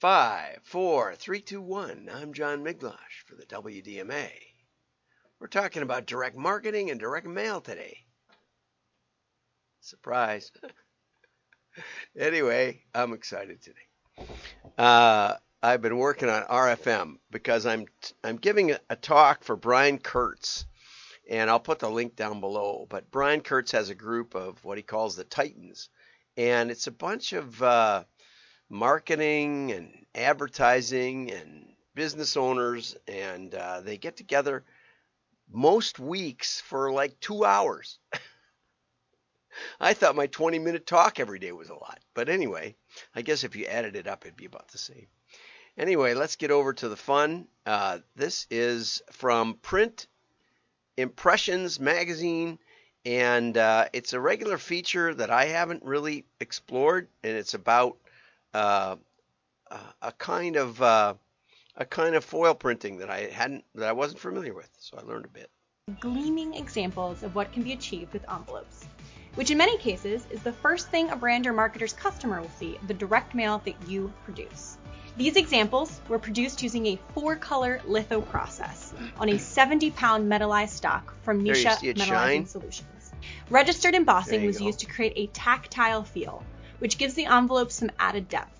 Five, four, three, two, one. I'm John Miglautsch for the WDMA. We're talking about direct marketing and direct mail today. Surprise. anyway, I'm excited today. Uh, I've been working on RFM because I'm I'm giving a, talk for Brian Kurtz, and I'll put the link down below. But Brian Kurtz has a group of what he calls the Titans, and it's a bunch of uh, marketing and advertising and business owners, and uh, they get together most weeks for like two hours. I thought my 20 minute talk every day was a lot. But anyway, I guess if you added it up, it'd be about the same. Anyway, let's get over to the fun. Uh, this is from Print Impressions Magazine, and uh, it's a regular feature that I haven't really explored, and it's about uh, a kind of uh, a kind of foil printing that I hadn't that I wasn't familiar with. So I learned a bit. Gleaming examples of what can be achieved with envelopes, which in many cases is the first thing a brand or marketer's customer will see the direct mail that you produce. These examples were produced using a four-color litho process on a 70-pound metallized stock from Nissha Metallizing shine? Solutions. Registered embossing was go. used to create a tactile feel, which gives the envelope some added depth.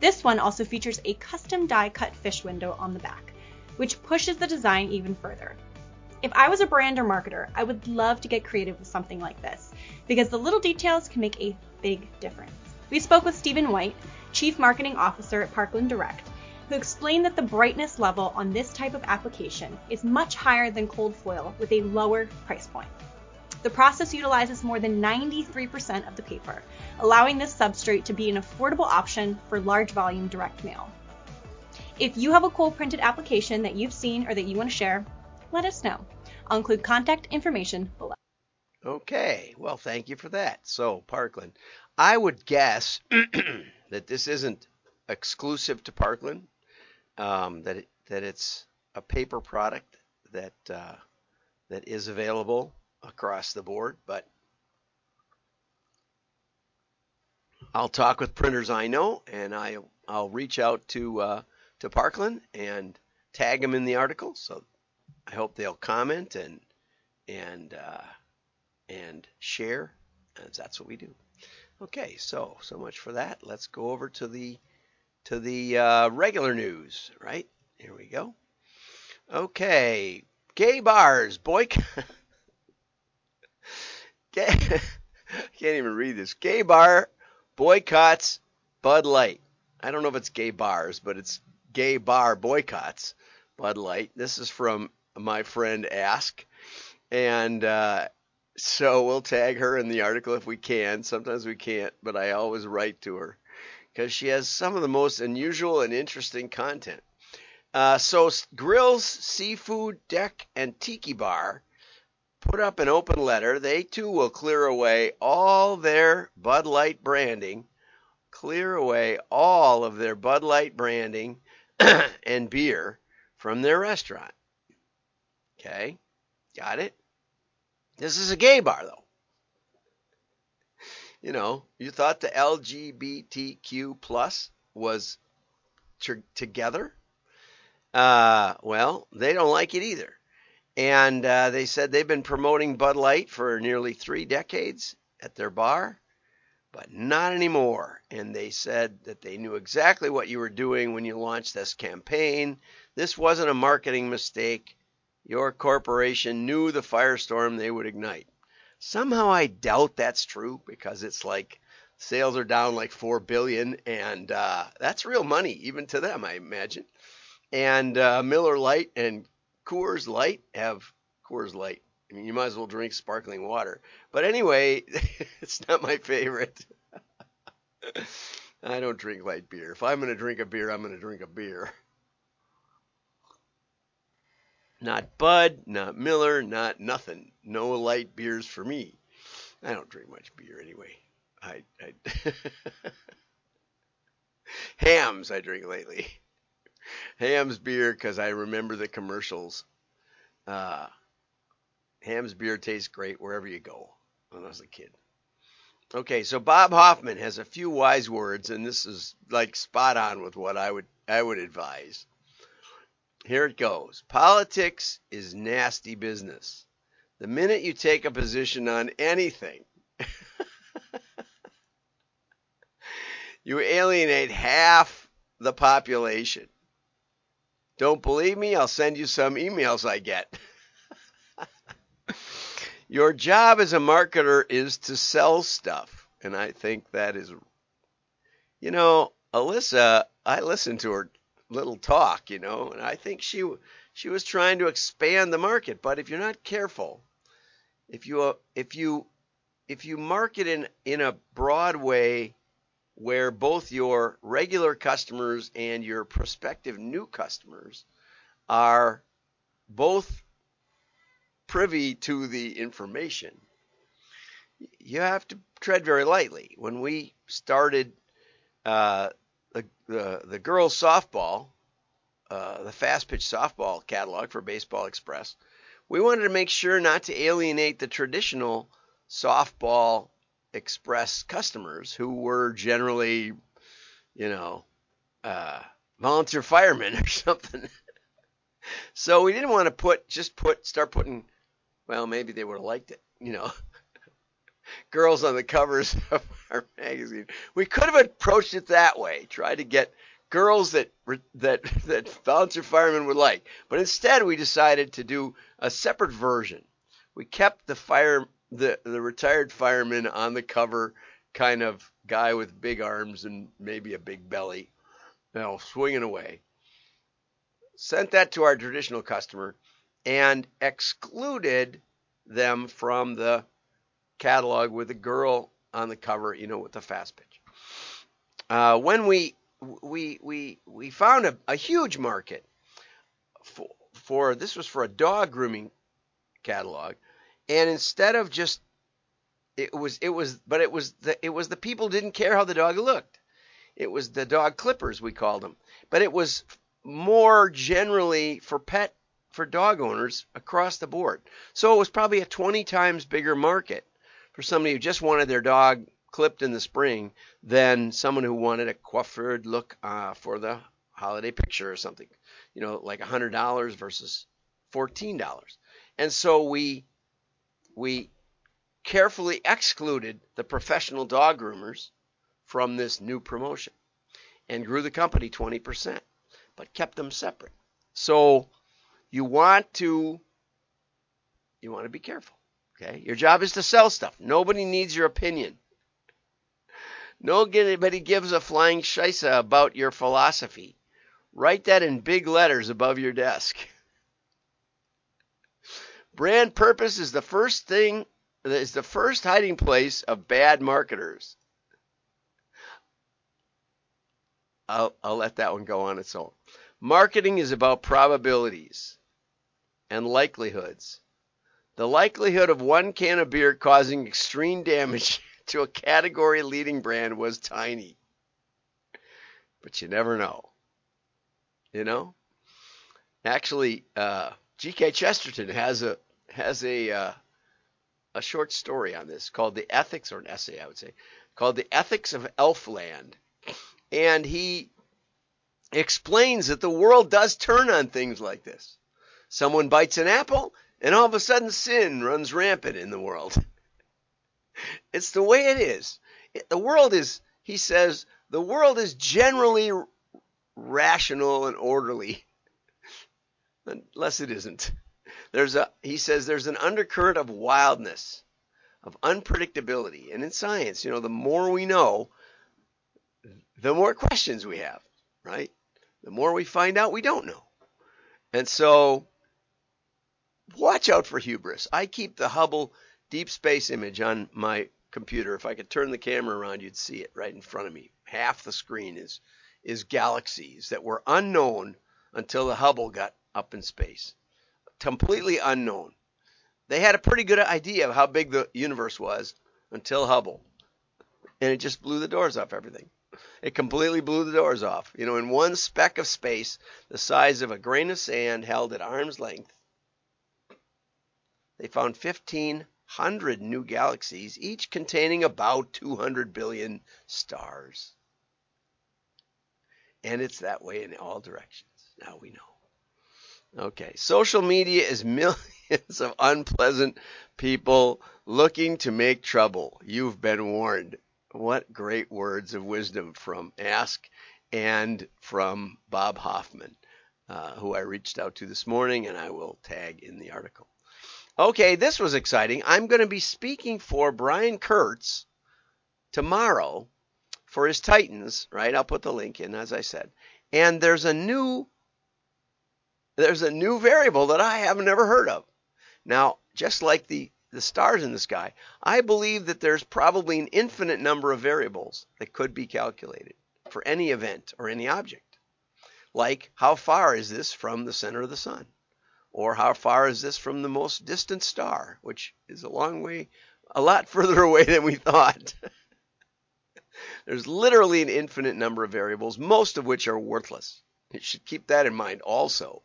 This one also features a custom die cut fish window on the back, which pushes the design even further. If I was a brand or marketer, I would love to get creative with something like this, because the little details can make a big difference. We spoke with Stephen White, Chief Marketing Officer at Parkland Direct, who explained that the brightness level on this type of application is much higher than cold foil with a lower price point. The process utilizes more than 93% of the paper, allowing this substrate to be an affordable option for large volume direct mail. If you have a cool printed application that you've seen or that you want to share, let us know. I'll include contact information below. Okay, well, thank you for that. So, Parkland, I would guess that this isn't exclusive to Parkland, um, that it, that it's a paper product that uh, that is available across the board, but I'll talk with printers I know, and I I'll reach out to uh, to Parkland and tag them in the article. So I hope they'll comment and and uh, and share, as that's what we do. Okay, so so much for that. Let's go over to the to the uh, regular news. Right here we go. Okay, gay bars boycott. Gay, can't even read this. Gay bar boycotts Bud Light. I don't know if it's gay bars, but it's gay bar boycotts Bud Light. This is from my friend Ask, and uh, so we'll tag her in the article if we can. Sometimes we can't, but I always write to her because she has some of the most unusual and interesting content. Uh, so Grills, Seafood, Deck, and Tiki Bar put up an open letter. They too will clear away all their Bud Light branding, clear away all of their Bud Light branding and beer from their restaurant. Okay, got it? This is a gay bar, though. You know, you thought the LGBTQ plus was t- together. Uh, well, they don't like it either. And uh, they said they've been promoting Bud Light for nearly three decades at their bar, but not anymore. And they said that they knew exactly what you were doing when you launched this campaign. This wasn't a marketing mistake. Your corporation knew the firestorm they would ignite. Somehow I doubt that's true because it's like sales are down like 4 billion and uh, that's real money even to them i imagine and uh, miller lite and Coors Light have Coors Light. I mean, you might as well drink sparkling water. But anyway, it's not my favorite. I don't drink light beer. If I'm going to drink a beer, I'm going to drink a beer. Not Bud, not Miller, not nothing. No light beers for me. I don't drink much beer anyway. I, I Hamm's I drink lately. Hamm's beer because I remember the commercials. Uh, Hamm's beer tastes great wherever you go when I was a kid. Okay, so Bob Hoffman has a few wise words, and this is like spot on with what I would I would advise. Here it goes. Politics is nasty business. The minute you take a position on anything, you alienate half the population. Don't believe me? I'll send you some emails I get. Your job as a marketer is to sell stuff. And I think that is, you know, Alissa, I listened to her little talk, you know, and I think she she was trying to expand the market. But if you're not careful, if you if you if you market in in a broad way where both your regular customers and your prospective new customers are both privy to the information, you have to tread very lightly. When we started uh, the, the, the girls softball, uh, the fast pitch softball catalog for Baseball Express, we wanted to make sure not to alienate the traditional softball express customers who were generally, you know, uh, volunteer firemen or something. so we didn't want to put just put start putting. Well, maybe they would have liked it, you know. girls on the covers of our magazine. We could have approached it that way, tried to get girls that that that volunteer firemen would like. But instead, we decided to do a separate version. We kept the fire the the retired fireman on the cover, kind of guy with big arms and maybe a big belly, you know, swinging away. Sent that to our traditional customer and excluded them from the catalog with a girl on the cover, you know, with the fast pitch. Uh, when we we we we found a, a huge market for, for this was for a dog grooming catalog, and instead of just it was it was but it was the it was the people didn't care how the dog looked. It was the dog clippers we called them, but it was more generally for pet for dog owners across the board. So it was probably a 20 times bigger market for somebody who just wanted their dog clipped in the spring than someone who wanted a coiffured look uh, for the holiday picture or something. You know, like $100 versus $14. And so we we carefully excluded the professional dog groomers from this new promotion and grew the company 20%, but kept them separate. So you want to you want to be careful. Okay? Your job is to sell stuff. Nobody needs your opinion. Nobody gives a flying shisa about your philosophy. Write that in big letters above your desk. Brand purpose is the first thing is the first hiding place of bad marketers. I'll, I'll let that one go on its own. Marketing is about probabilities and likelihoods. The likelihood of one can of beer causing extreme damage to a category leading brand was tiny. But you never know. You know? Actually, uh, G.K. Chesterton has a has a uh, a short story on this called "The Ethics," or an essay, I would say, called "The Ethics of Elfland," and he explains that the world does turn on things like this. Someone bites an apple, and all of a sudden sin runs rampant in the world. It's the way it is. The world is, he says, the world is generally rational and orderly, unless it isn't. There's a, he says, there's an undercurrent of wildness, of unpredictability. And in science, you know, the more we know, the more questions we have, right? The more we find out we don't know. And so watch out for hubris. I keep the Hubble deep space image on my computer. If I could turn the camera around, you'd see it right in front of me. Half the screen is is galaxies that were unknown until the Hubble got up in space. Completely unknown. They had a pretty good idea of how big the universe was until Hubble. And it just blew the doors off everything. It completely blew the doors off. You know, in one speck of space, the size of a grain of sand held at arm's length, they found 1,500 new galaxies, each containing about 200 billion stars. And it's that way in all directions. Now we know. Okay, social media is millions of unpleasant people looking to make trouble. You've been warned. What great words of wisdom from Ask and from Bob Hoffman, uh, who I reached out to this morning, and I will tag in the article. Okay, this was exciting. I'm going to be speaking for Brian Kurtz tomorrow for his Titans, right? I'll put the link in as I said. And there's a new there's a new variable that I have never heard of. Now, just like the the stars in the sky, I believe that there's probably an infinite number of variables that could be calculated for any event or any object. Like how far is this from the center of the sun? Or how far is this from the most distant star, which is a long way, a lot further away than we thought. There's literally an infinite number of variables, most of which are worthless. You should keep that in mind also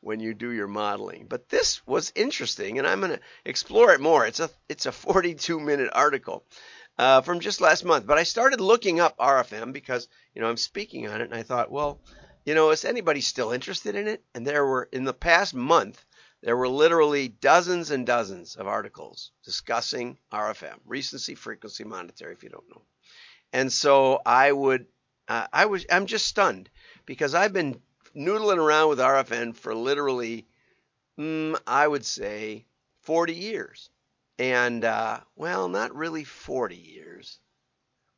when you do your modeling. But this was interesting, and I'm going to explore it more. It's a it's a 42 minute article uh, from just last month. But I started looking up RFM because you know I'm speaking on it, and I thought, well, you know, is anybody still interested in it? And there were in the past month there were literally dozens and dozens of articles discussing RFM, recency frequency monetary, if you don't know. And so I would, uh, I was, I'm just stunned because I've been noodling around with RFM for literally, mm, I would say, 40 years. And, uh, well, not really 40 years.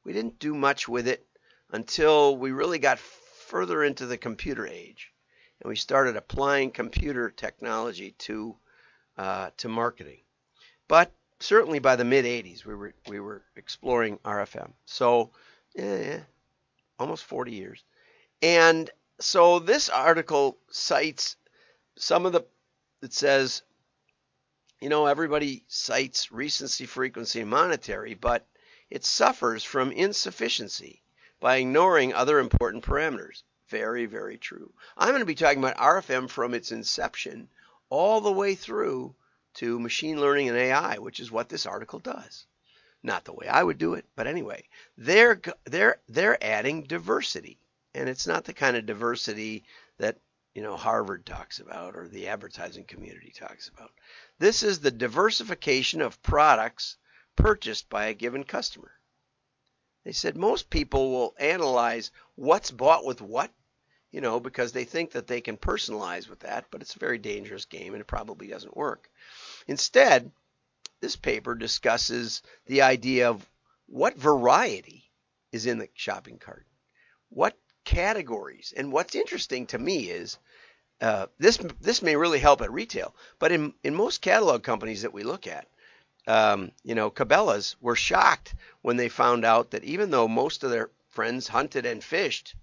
We didn't do much with it until we really got further into the computer age. And we started applying computer technology to, uh, to marketing. But certainly by the mid 80s, we were we were exploring RFM. So, yeah, almost 40 years. And so this article cites some of the it says, you know, everybody cites recency, frequency, and monetary, but it suffers from insufficiency by ignoring other important parameters. Very, very true. I'm going to be talking about RFM from its inception all the way through to machine learning and AI, which is what this article does. Not the way I would do it, but anyway, they're they're they're adding diversity, and it's not the kind of diversity that you know Harvard talks about or the advertising community talks about. This is the diversification of products purchased by a given customer. They said most people will analyze what's bought with what, you know, because they think that they can personalize with that, but it's a very dangerous game and it probably doesn't work. Instead, this paper discusses the idea of what variety is in the shopping cart, what categories, and what's interesting to me is uh, this this may really help at retail, but in in most catalog companies that we look at, um, you know, Cabela's were shocked when they found out that even though most of their friends hunted and fished,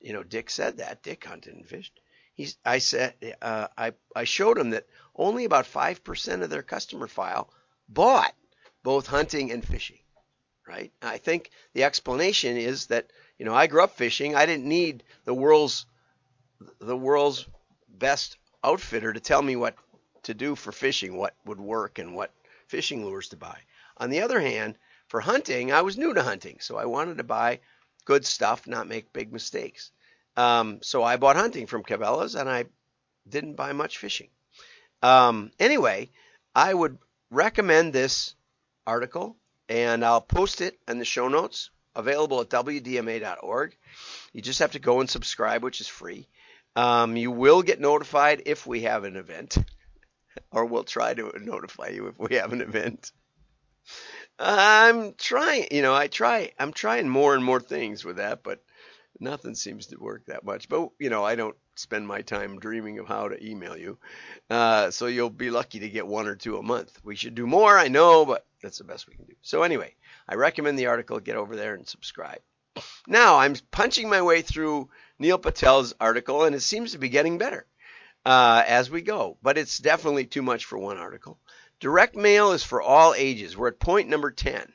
you know, Dick said that Dick hunted and fished. He's, I said, uh, I, I showed him that only about 5% of their customer file bought both hunting and fishing, right? I think the explanation is that, you know, I grew up fishing. I didn't need the world's, the world's best outfitter to tell me what to do for fishing, what would work and what fishing lures to buy. On the other hand, for hunting, I was new to hunting, so I wanted to buy good stuff, not make big mistakes. Um, so I bought hunting from Cabela's and I didn't buy much fishing. Um, anyway, I would recommend this article and I'll post it in the show notes available at wdma.org. You just have to go and subscribe, which is free. Um, you will get notified if we have an event, or we'll try to notify you if we have an event. I'm trying, you know, I try, I'm trying more and more things with that, but nothing seems to work that much. But you know, I don't spend my time dreaming of how to email you, uh, so you'll be lucky to get one or two a month. We should do more, I know, but that's the best we can do. So anyway, I recommend the article. Get over there and subscribe. Now I'm punching my way through Neil Patel's article, and it seems to be getting better uh, as we go. But it's definitely too much for one article. Direct mail is for all ages. We're at point number 10.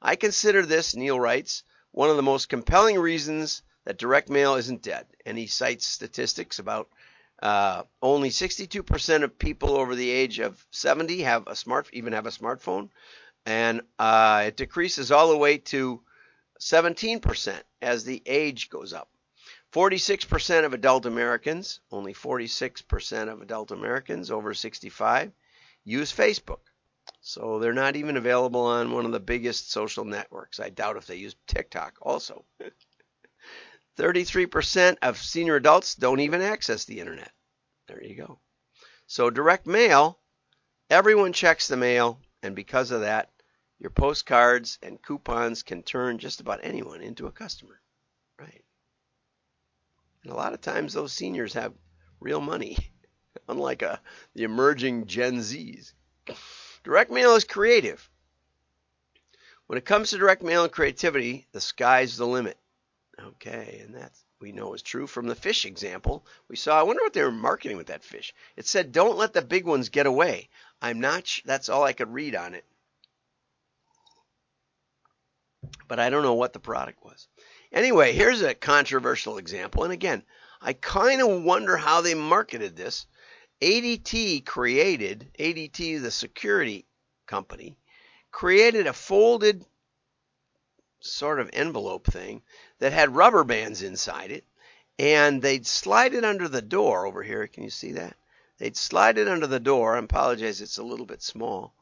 I consider this, Neil writes, one of the most compelling reasons that direct mail isn't dead. And he cites statistics about Uh, only 62% of people over the age of 70 have a smart, even have a smartphone, and uh, it decreases all the way to 17% as the age goes up. 46% of adult Americans, only 46% of adult Americans over 65, use Facebook. So they're not even available on one of the biggest social networks. I doubt if they use TikTok also. 33% of senior adults don't even access the internet. There you go. So direct mail, everyone checks the mail, and because of that, your postcards and coupons can turn just about anyone into a customer. Right. And a lot of times those seniors have real money, unlike a, uh, the emerging Gen Zs. Direct mail is creative. When it comes to direct mail and creativity, the sky's the limit. Okay, and that we know is true from the fish example we saw. I wonder what they were marketing with that fish. It said, "Don't let the big ones get away." I'm not. Sh- that's all I could read on it, but I don't know what the product was. Anyway, here's a controversial example, and again, I kind of wonder how they marketed this. ADT created ADT, the security company, created a folded sort of envelope thing that had rubber bands inside it, and they'd slide it under the door over here. Can you see that? They'd slide it under the door. I apologize, it's a little bit small.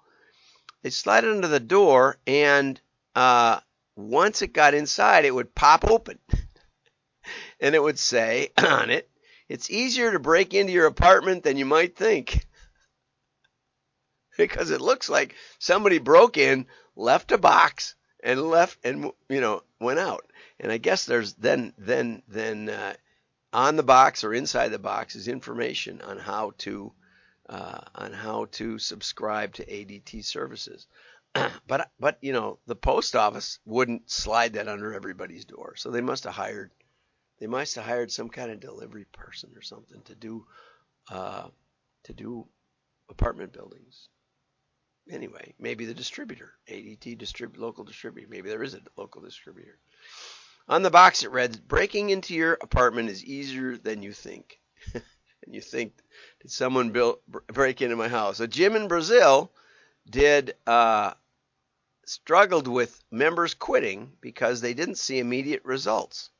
They'd slide it under the door, and uh, once it got inside, it would pop open. and it would say on it, it's easier to break into your apartment than you might think. because it looks like somebody broke in, left a box, and left and you know went out. And I guess there's then then then uh, on the box or inside the box is information on how to uh, on how to subscribe to ADT services. but but you know the post office wouldn't slide that under everybody's door, so they must have hired they must have hired some kind of delivery person or something to do uh, to do apartment buildings anyway, maybe the distributor, ADT distrib- local distributor. Maybe there is a local distributor. On the box it read, "Breaking into your apartment is easier than you think." and you think, did someone build, break into my house? A gym in Brazil did uh, struggled with members quitting because they didn't see immediate results.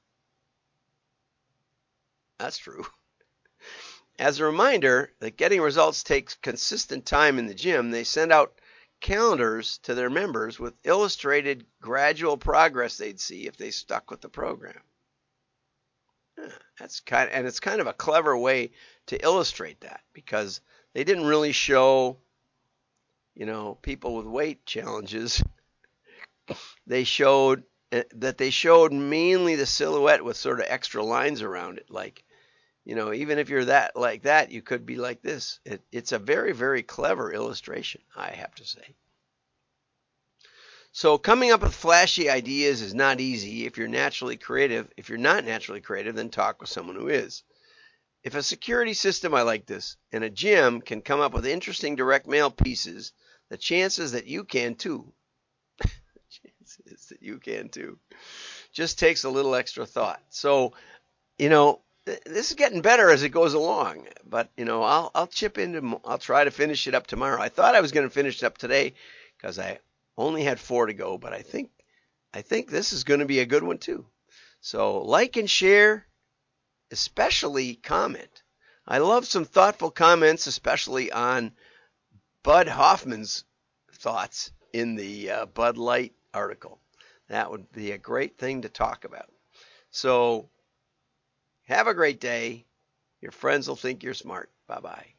That's true. As a reminder that getting results takes consistent time in the gym, they send out calendars to their members with illustrated gradual progress they'd see if they stuck with the program. That's kind of, and it's kind of a clever way to illustrate that because they didn't really show you know people with weight challenges they showed eh, that they showed mainly the silhouette with sort of extra lines around it like you know, even if you're that like that, you could be like this. It, it's a very, very clever illustration, I have to say. So coming up with flashy ideas is not easy if you're naturally creative. If you're not naturally creative, then talk with someone who is. If a security system I like this and a gym can come up with interesting direct mail pieces, the chances that you can too. chances that you can too. Just takes a little extra thought. So, you know, this is getting better as it goes along. But you know, I'll I'll chip into. I'll try to finish it up tomorrow. I thought I was going to finish it up today because I only had four to go, but I think I think this is going to be a good one too. So like and share, especially comment. I love some thoughtful comments, especially on Bud Hoffman's thoughts in the uh, Bud Light article. That would be a great thing to talk about. So have a great day. Your friends will think you're smart. Bye bye.